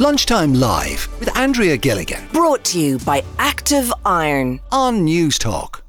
Lunchtime Live with Andrea Gilligan Brought to you by Active Iron. on Newstalk.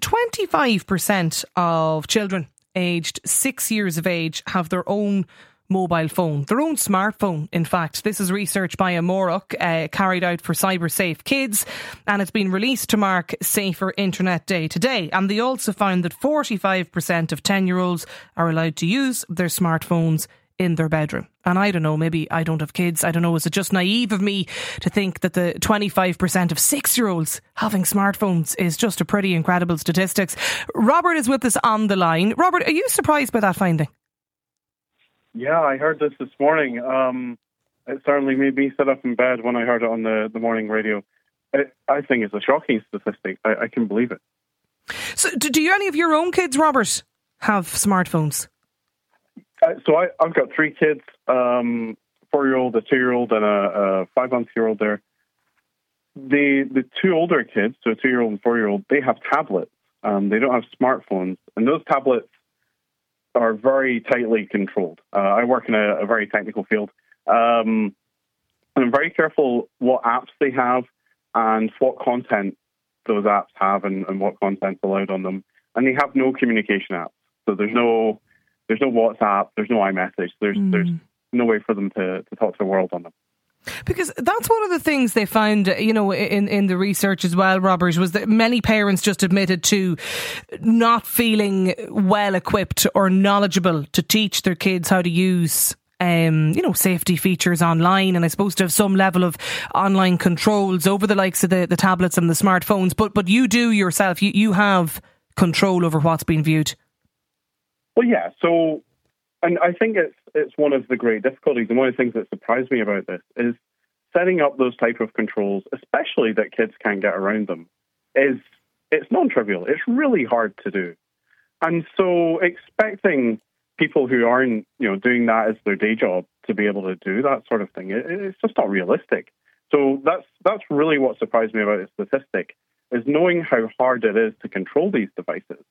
25% of children aged six years of age have their own mobile phone, their own smartphone, in fact. This is research by Amárach uh, carried out for Cyber Safe Kids and it's been released to mark Safer Internet Day today. And they also found that 45% of 10 year olds are allowed to use their smartphones in their bedroom. And I don't know, maybe I don't have kids. I don't know. Is it just naive of me to think that the 25% of six year olds having smartphones is just a pretty incredible statistics? Robert is with us on the line. Robert, are you surprised by that finding? Yeah, I heard this this morning. Um, it certainly made me sit up in bed when I heard it on the, the morning radio. It, I think it's a shocking statistic. I, I can believe it. So, do, do you, any of your own kids, Robert, have smartphones? Uh, so I, I've got three kids, um, four-year-old, a two-year-old, and a, a five-month-year-old there. The the two older kids, so a two-year-old and four-year-old, they have tablets. Um, they don't have smartphones, and those tablets are very tightly controlled. Uh, I work in a, a very technical field, um, and I'm very careful what apps they have and what content those apps have and, and what content's allowed on them. And they have no communication apps, so there's no there's no WhatsApp, there's no iMessage, there's there's no way for them to, to talk to the world on them. Because that's one of the things they found, you know, in, in the research as well, Robert, was that many parents just admitted to not feeling well equipped or knowledgeable to teach their kids how to use um, you know, safety features online and I suppose to have some level of online controls over the likes of the, the tablets and the smartphones. But but you do yourself, you, you have control over what's being viewed. Well, yeah. So, and I think it's it's one of the great difficulties, and one of the things that surprised me about this is setting up those type of controls, especially that kids can't get around them, is it's non-trivial. It's really hard to do, and so expecting people who aren't, you know, doing that as their day job to be able to do that sort of thing, it, it's just not realistic. So that's that's really what surprised me about the statistic is knowing how hard it is to control these devices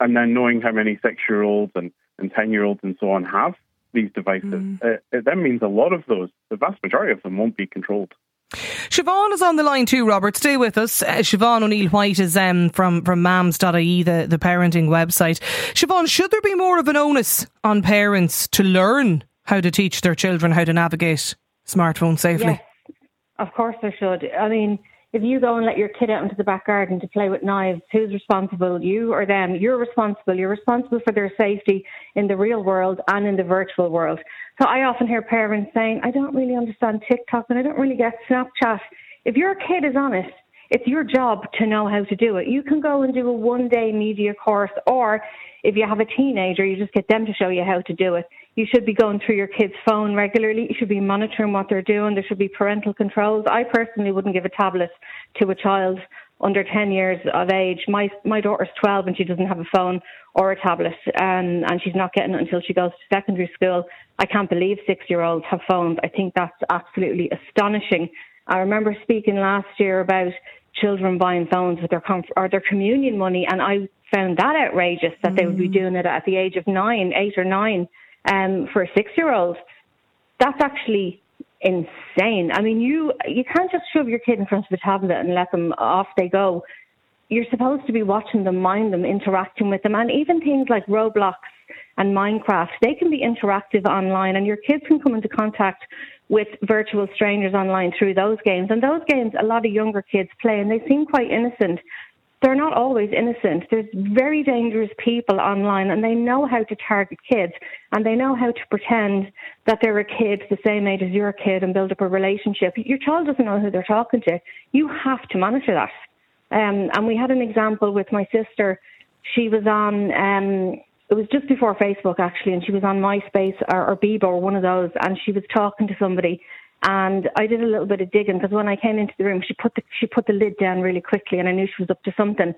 and then knowing how many six year olds and, and 10 year olds and so on have these devices, it, it then means a lot of those, the vast majority of them, won't be controlled. Siobhan is on the line too, Robert. Stay with us. Uh, Siobhan O'Neill White is um, from, from mams.ie, the, the parenting website. Siobhan, should there be more of an onus on parents to learn how to teach their children how to navigate smartphones safely? Yes, of course there should. I mean, if you go and let your kid out into the back garden to play with knives, who's responsible? You or them? You're responsible. You're responsible for their safety in the real world and in the virtual world. So I often hear parents saying, I don't really understand TikTok and I don't really get Snapchat. If your kid is honest, it's your job to know how to do it. You can go and do a one day media course, or if you have a teenager, you just get them to show you how to do it. You should be going through your kid's phone regularly. You should be monitoring what they're doing. There should be parental controls. I personally wouldn't give a tablet to a child under 10 years of age. My my daughter's 12 and she doesn't have a phone or a tablet, and and she's not getting it until she goes to secondary school. I can't believe six year olds have phones. I think that's absolutely astonishing. I remember speaking last year about children buying phones with their conf- or their communion money, and I found that outrageous that they would be mm. doing it at the age of nine, eight or nine, um, for a six year old. That's actually insane. I mean, you you can't just shove your kid in front of a tablet and let them off they go. You're supposed to be watching them, mind them, interacting with them, and even things like Roblox and Minecraft, they can be interactive online, and your kids can come into contact with virtual strangers online through those games. And those games, a lot of younger kids play, and they seem quite innocent. They're not always innocent. There's very dangerous people online, and they know how to target kids, and they know how to pretend that they're a kid the same age as your kid and build up a relationship. Your child doesn't know who they're talking to. You have to monitor that. Um, and we had an example with my sister. She was on um, it was just before Facebook actually, and she was on MySpace or, or Bebo or one of those, and she was talking to somebody, and I did a little bit of digging because when I came into the room, she put the she put the lid down really quickly, and I knew she was up to something.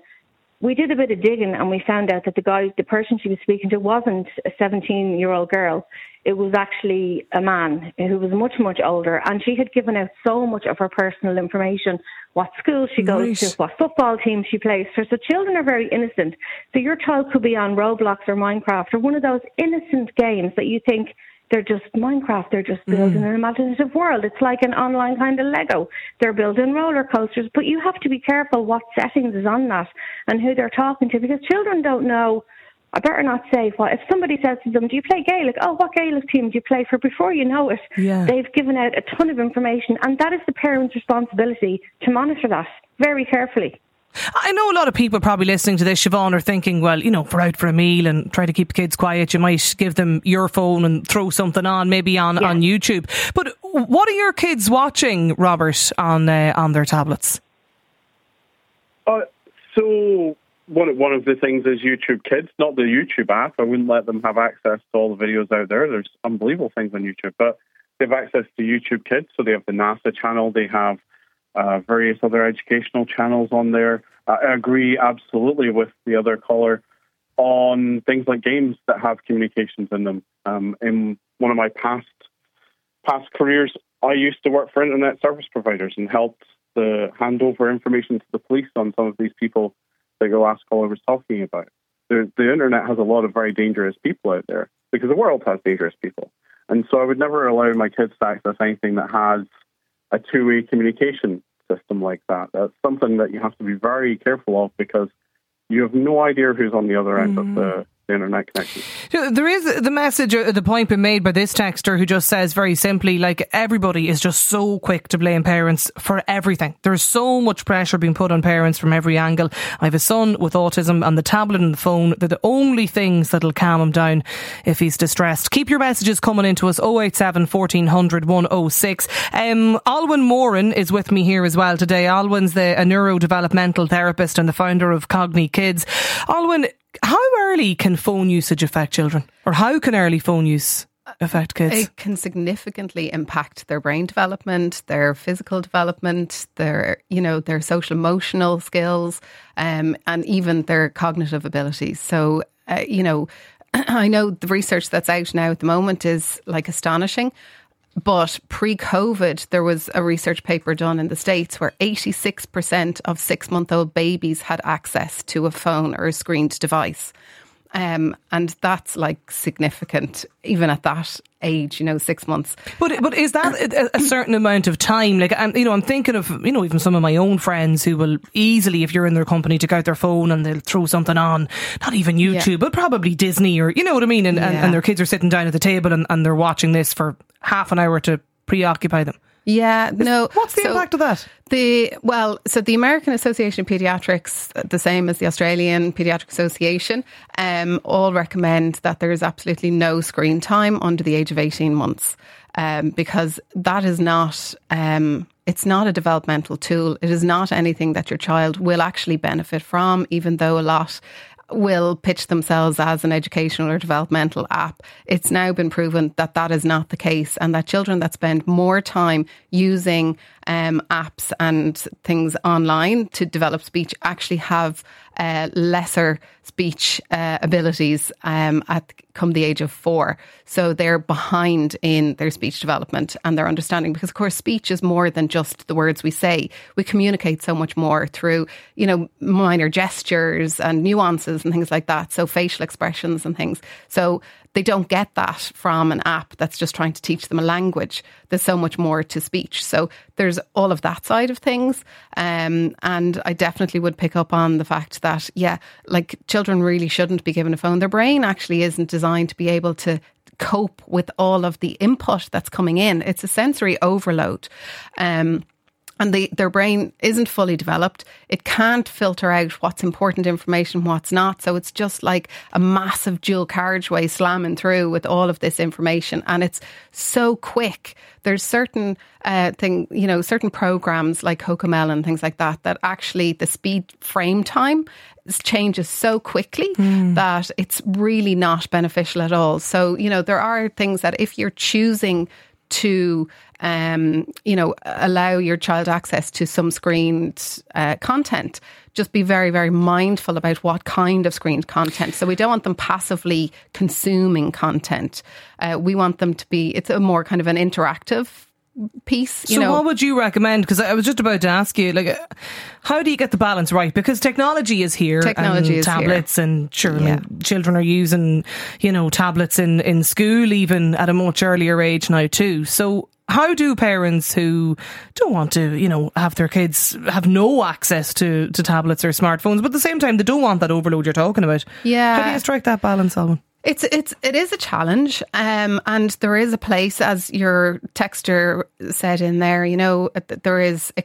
We did a bit of digging, and we found out that the guy, the person she was speaking to, wasn't a 17 year old girl. It was actually a man who was much much older, and she had given out so much of her personal information, what school she goes Right. to, what football team she plays for. So children are very innocent. So your child could be on Roblox or Minecraft or one of those innocent games that you think they're just Minecraft. They're just building mm. an imaginative world. It's like an online kind of Lego. They're building roller coasters, but you have to be careful what settings is on that and who they're talking to because children don't know. I better not say what. If somebody says to them, "Do you play Gaelic?" Oh, what Gaelic team do you play for? Before you know it, Yeah. they've given out a ton of information, and that is the parent's responsibility to monitor that very carefully. I know a lot of people probably listening to this, Siobhan, are thinking, well, you know, if we're out for a meal and try to keep the kids quiet, you might give them your phone and throw something on, maybe on, Yeah. on YouTube. But what are your kids watching, Robert, on uh, on their tablets? Uh, so one one of the things is YouTube Kids, not the YouTube app. I wouldn't let them have access to all the videos out there. There's unbelievable things on YouTube, but they have access to YouTube Kids. So they have the NASA channel. They have uh, various other educational channels on there. I agree absolutely with the other caller on things like games that have communications in them. Um, in one of my past past careers, I used to work for internet service providers and helped the hand over information to the police on some of these people that your last caller was talking about. The, the internet has a lot of very dangerous people out there because the world has dangerous people. And so I would never allow my kids to access anything that has a two way communication system like that. That's something that you have to be very careful of because you have no idea who's on the other end of the, the There is the message, uh, the point been made by this texter who just says very simply, like everybody is just so quick to blame parents for everything. There's so much pressure being put on parents from every angle. I have a son with autism and the tablet and the phone, they're the only things that'll calm him down if he's distressed. Keep your messages coming into us 087 1400 106. Um, Ollwyn Moran is with me here as well today. Ollwyn's the, a neurodevelopmental therapist and the founder of Cogni Kids. Ollwyn, how early can phone usage affect children? Or how can early phone use affect kids? It can significantly impact their brain development, their physical development, their you know their social emotional skills, um, and even their cognitive abilities. So uh, you know, I know the research that's out now at the moment is like astonishing. But pre COVID, there was a research paper done in the States where 86% of six month old babies had access to a phone or a screened device. Um, and that's like significant, even at that age, you know, six months. But but is that a, a certain amount of time? Like I'm, you know, I'm thinking of you know even some of my own friends who will easily, if you're in their company, take out their phone and they'll throw something on, not even YouTube, Yeah. but probably Disney or you know what I mean, and, and, and their kids are sitting down at the table and, and they're watching this for half an hour to preoccupy them. Yeah, no. What's the so impact of that? The well, so the American Association of Pediatrics, the same as the Australian Pediatric Association, um, all recommend that there is absolutely no screen time under the age of eighteen months, um, because that is not. Um, it's not a developmental tool. It is not anything that your child will actually benefit from, even though a lot will pitch themselves as an educational or developmental app. It's now been proven that that is not the case and that children that spend more time using um, apps and things online to develop speech actually have uh, lesser speech uh, abilities um, at come the age of four. So they're behind in their speech development and their understanding because, of course, speech is more than just the words we say. We communicate so much more through, you know, minor gestures and nuances and things like that. So facial expressions and things. So they don't get that from an app that's just trying to teach them a language. There's so much more to speech. So there's all of that side of things. Um, and I definitely would pick up on the fact that, yeah, like children really shouldn't be given a phone. Their brain actually isn't designed to be able to cope with all of the input that's coming in. It's a sensory overload. Um, and the, their brain isn't fully developed. It can't filter out what's important information, what's not. So it's just like a massive dual carriageway slamming through with all of this information, and it's so quick. There's certain uh, thing, you know, certain programs like Cocomel and things like that that actually the speed frame time changes so quickly that it's really not beneficial at all. So you know, there are things that if you're choosing to um, you know allow your child access to some screened uh, content just be very very mindful about what kind of screened content so we don't want them passively consuming content uh, we want them to be it's a more kind of an interactive piece. You so know, what would you recommend? Because I was just about to ask you, like, how do you get the balance right? Because technology is here, Technology and is tablets, and sure, Yeah. children are using, you know, tablets in in school even at a much earlier age now too. So. How do parents who don't want to, you know, have their kids have no access to, to tablets or smartphones, but at the same time they don't want that overload you're talking about? Yeah. How do you strike that balance, Ollwyn? It's it's it is a challenge, um, and there is a place, as your texter said in there. You know, there is a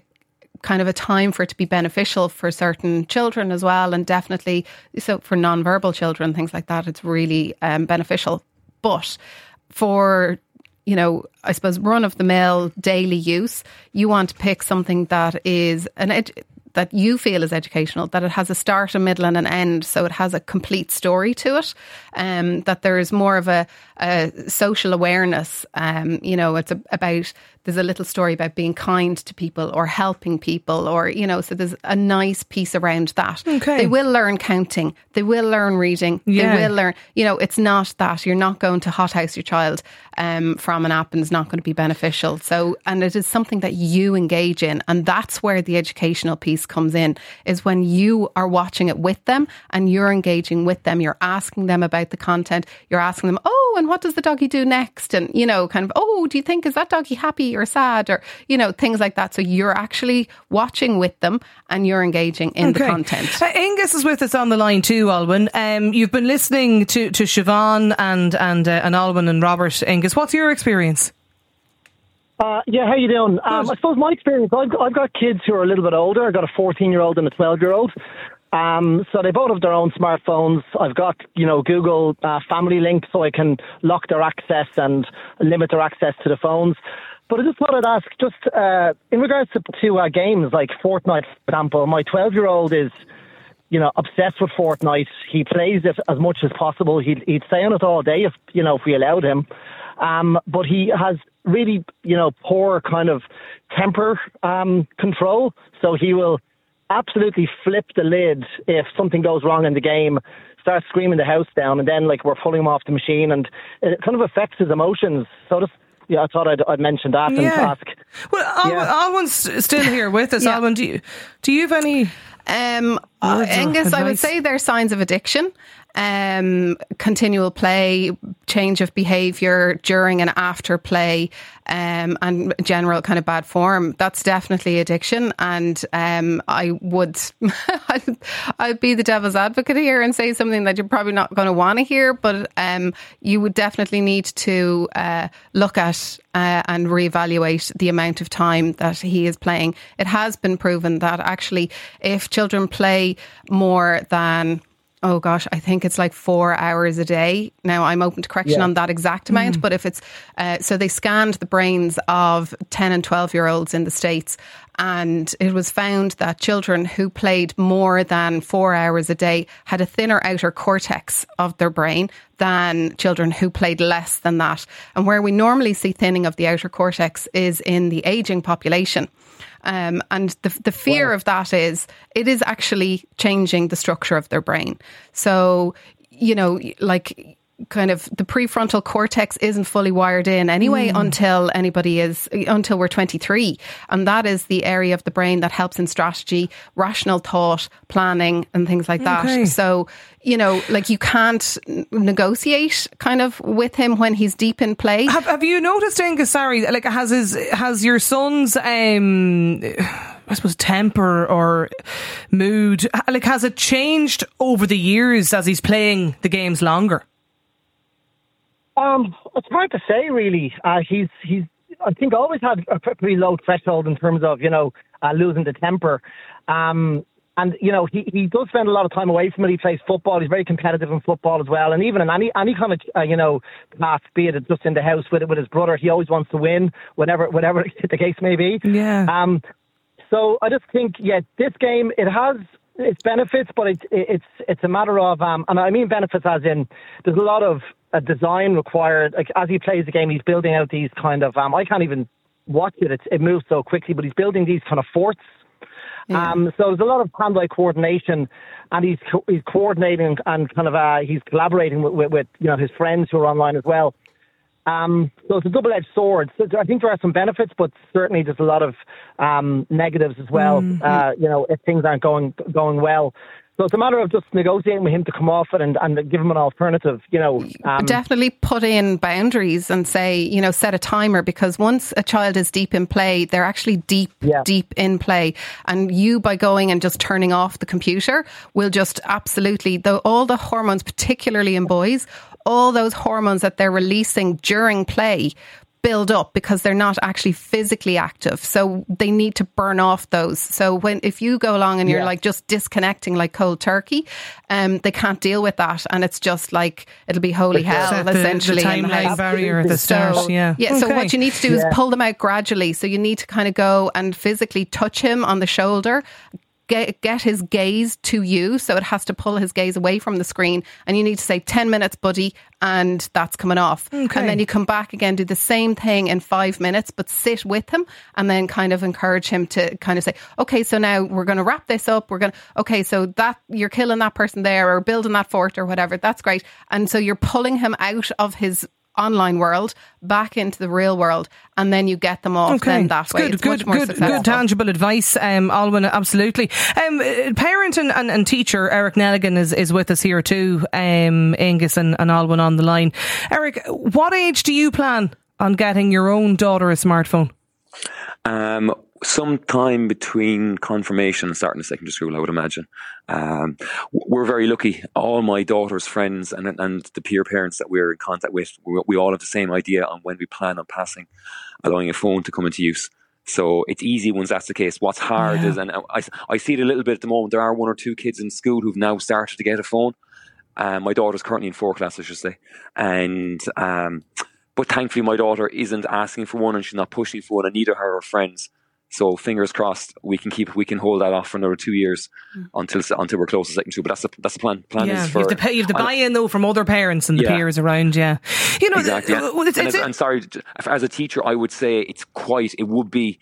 kind of a time for it to be beneficial for certain children as well, and definitely so for non-verbal children, things like that. It's really um, beneficial, but for you know, I suppose run of the mill daily use, you want to pick something that is an ed- that you feel is educational, that it has a start, a middle, and an end, so it has a complete story to it. Um, that there is more of a, a social awareness. Um, you know, it's a, about there's a little story about being kind to people or helping people, or you know, so there's a nice piece around that. Okay. They will learn counting. They will learn reading. Yeah. They will learn. You know, it's not that you're not going to hothouse your child um, from an app and it's not going to be beneficial. So, and it is something that you engage in, and that's where the educational piece comes in. Is when you are watching it with them and you're engaging with them. You're asking them about the content. You're asking them, oh, and what does the doggy do next? And you know, kind of, oh, do you think is that doggy happy or sad or you know things like that. So you're actually watching with them and you're engaging in the content. Uh, Angus is with us on the line too, Ollwyn. Um, you've been listening to to Siobhan and and uh, and Ollwyn and Robert. Angus, what's your experience? Uh, yeah, how you doing? Um, I suppose my experience, I've, I've got kids who are a little bit older. I've got a 14-year-old and a 12-year-old. Um, so they both have their own smartphones. I've got, you know, Google uh, Family Link so I can lock their access and limit their access to the phones. But I just thought I'd ask, just uh, in regards to, to uh, games like Fortnite, for example, my 12-year-old is you know, obsessed with Fortnite. He plays it as much as possible. He'd, he'd stay on it all day if, you know, if we allowed him. Um, but he has really, you know, poor kind of temper um, control. So he will absolutely flip the lid if something goes wrong in the game, start screaming the house down, and then like we're pulling him off the machine, and it kind of affects his emotions. So just yeah, I thought I'd, I'd mention that and ask. Well, Ollwyn, Yeah. Ollwyn's still here with us. Yeah. Ollwyn, do you do you have any? Um, Words Angus, I would say they're signs of addiction. Um, continual play, change of behaviour during and after play, um, and general kind of bad form. That's definitely addiction. And um, I would, I'd, be the devil's advocate here and say something that you're probably not going to want to hear, but um, you would definitely need to uh, look at uh, and reevaluate the amount of time that he is playing. It has been proven that actually, if children play more than oh gosh, I think it's like four hours a day. Now I'm open to correction Yeah. on that exact amount, but if it's uh, so they scanned the brains of 10 and 12 year olds in the States. And it was found that children who played more than four hours a day had a thinner outer cortex of their brain than children who played less than that. And where we normally see thinning of the outer cortex is in the aging population. Um, and the, the fear of that is it is actually changing the structure of their brain. So, you know, like kind of the prefrontal cortex isn't fully wired in anyway until anybody is until we're 23 and that is the area of the brain that helps in strategy rational thought planning and things like that Okay. so you know like you can't negotiate kind of with him when he's deep in play Have, have you noticed, Angus? Sorry, like has his has your son's um, I suppose temper or mood like has it changed over the years as he's playing the games longer? Um, it's hard to say, really. Uh, he's he's I think always had a pretty low threshold in terms of you know uh, losing the temper. Um, and you know he, he does spend a lot of time away from it. He plays football. He's very competitive in football as well. And even in any any kind of uh, you know path, be it just in the house with it with his brother, he always wants to win, whatever whatever the case may be. Yeah. Um, so I just think, yeah, this game it has its benefits, but it, it's it's a matter of, um, and I mean benefits as in there's a lot of uh, design required. Like as he plays the game, he's building out these kind of. Um, I can't even watch it; it, it moves so quickly. But he's building these kind of forts. Um, so there's a lot of hand-eye coordination, and he's co- he's coordinating and kind of uh, he's collaborating with, with, with you know his friends who are online as well. Um, so it's a double-edged sword. So I think there are some benefits, but certainly there's a lot of um, negatives as well. Mm-hmm. Uh, you know, if things aren't going going well. So it's a matter of just negotiating with him to come off it and, and give him an alternative, you know. Um, Definitely put in boundaries and say, you know, set a timer because once a child is deep in play, they're actually deep, yeah. deep in play. And you, by going and just turning off the computer, will just absolutely, the, all the hormones, particularly in boys, all those hormones that they're releasing during play build up because they're not actually physically active. So they need to burn off those. So when if you go along and you're yeah. like just disconnecting like cold turkey, um, they can't deal with that, and it's just like it'll be holy hell the, essentially. The timeline barrier at the start. So, yeah, yeah. Okay. So what you need to do yeah. is pull them out gradually. So you need to kind of go and physically touch him on the shoulder, get, get his gaze to you. So it has to pull his gaze away from the screen. And you need to say 10 minutes, buddy, and that's coming off. Okay. And then you come back again, do the same thing in five minutes, but sit with him and then kind of encourage him to kind of say, okay, so now we're going to wrap this up. We're going to, okay, so that you're killing that person there or building that fort or whatever. That's great. And so you're pulling him out of his online world back into the real world, and then you get them off. Okay. Then that way, good, good, good, successful. good, tangible advice, um, Ollwyn. Absolutely. Um, parent and, and, and, teacher Eric Nelligan is, is with us here too. Um, Angus and, and Ollwyn on the line. Eric, what age do you plan on getting your own daughter a smartphone? Um, sometime between confirmation and starting the secondary school, I would imagine. Um, we're very lucky. All my daughter's friends and and the peer parents that we're in contact with, we, we all have the same idea on when we plan on passing, allowing a phone to come into use. So it's easy once that's the case. What's hard yeah. is, and I, I see it a little bit at the moment. There are one or two kids in school who've now started to get a phone. Um, my daughter's currently in four class, I should say, and um, but thankfully my daughter isn't asking for one and she's not pushing for one, and neither are her friends. So fingers crossed, we can keep we can hold that off for another two years mm. until until we're close to second two. But that's the that's the plan. Plan yeah, is for you have to, you have to buy in though from other parents and the yeah. peers around. Yeah, you know exactly. Uh, it's, it's, and, sorry, as a teacher, I would say it's quite. It would be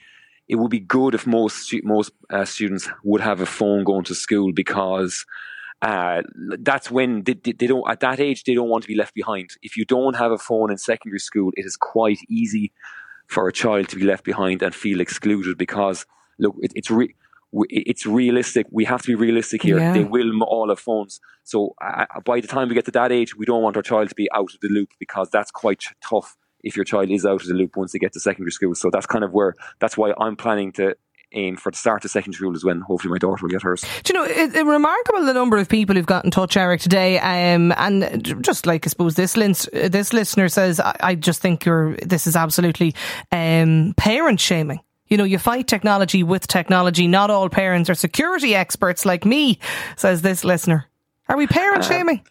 it would be good if most most uh, students would have a phone going to school because. Uh, that's when they, they, don't at that age they don't want to be left behind. If you don't have a phone in secondary school, it is quite easy for a child to be left behind and feel excluded because look, it, it's re- it's realistic. We have to be realistic here. Yeah. They will all have phones. So uh, by the time we get to that age, we don't want our child to be out of the loop because that's quite tough if your child is out of the loop once they get to secondary school. So that's kind of where that's why I'm planning to aim for the start of secondary school is when hopefully my daughter will get hers. Do you know, it's it, remarkable the number of people who've got in touch, Eric, today. Um, and just like I suppose this this listener says, I, I just think you're this is absolutely um, parent shaming. You know, you fight technology with technology. Not all parents are security experts like me, says this listener. Are we parent uh, shaming?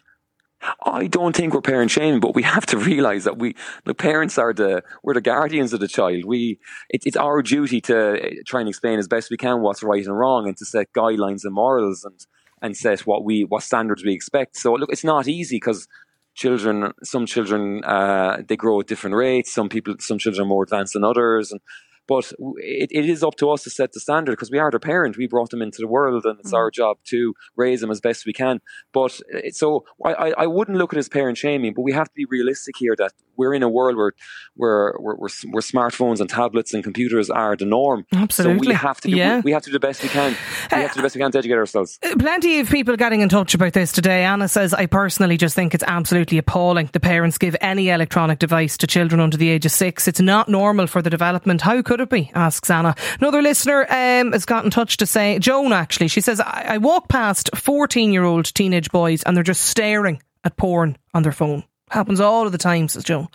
I don't think we're parent shaming, but we have to realise that we, the parents are the, we're the guardians of the child. We, it, it's our duty to eh, try and explain as best we can what's right and wrong, and to set guidelines and morals, and and set what we, what standards we expect. So look, it's not easy because children, some children, uh, they grow at different rates. Some people, some children are more advanced than others, and but it, it is up to us to set the standard because we are their parent. We brought them into the world, and it's mm. our job to raise them as best we can. But uh, so I, I wouldn't look at it as parent shaming, but we have to be realistic here that we're in a world where where, where, where, where smartphones and tablets and computers are the norm. Absolutely, so we have to do, yeah. we, we, have to do the best we can. We have to do the best we can to educate ourselves. Uh, plenty of people getting in touch about this today. Anna says, I personally just think it's absolutely appalling. The parents give any electronic device to children under the age of six. It's not normal for the development. How could it be? Asks Anna. Another listener um, has got in touch to say, Joan actually, she says, I, I walk past 14 year old teenage boys and they're just staring at porn on their phone. Happens all of the time, says Joan.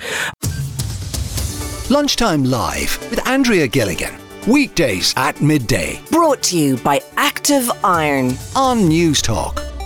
Lunchtime Live with Andrea Gilligan. Weekdays at midday. Brought to you by Active Iron on Newstalk.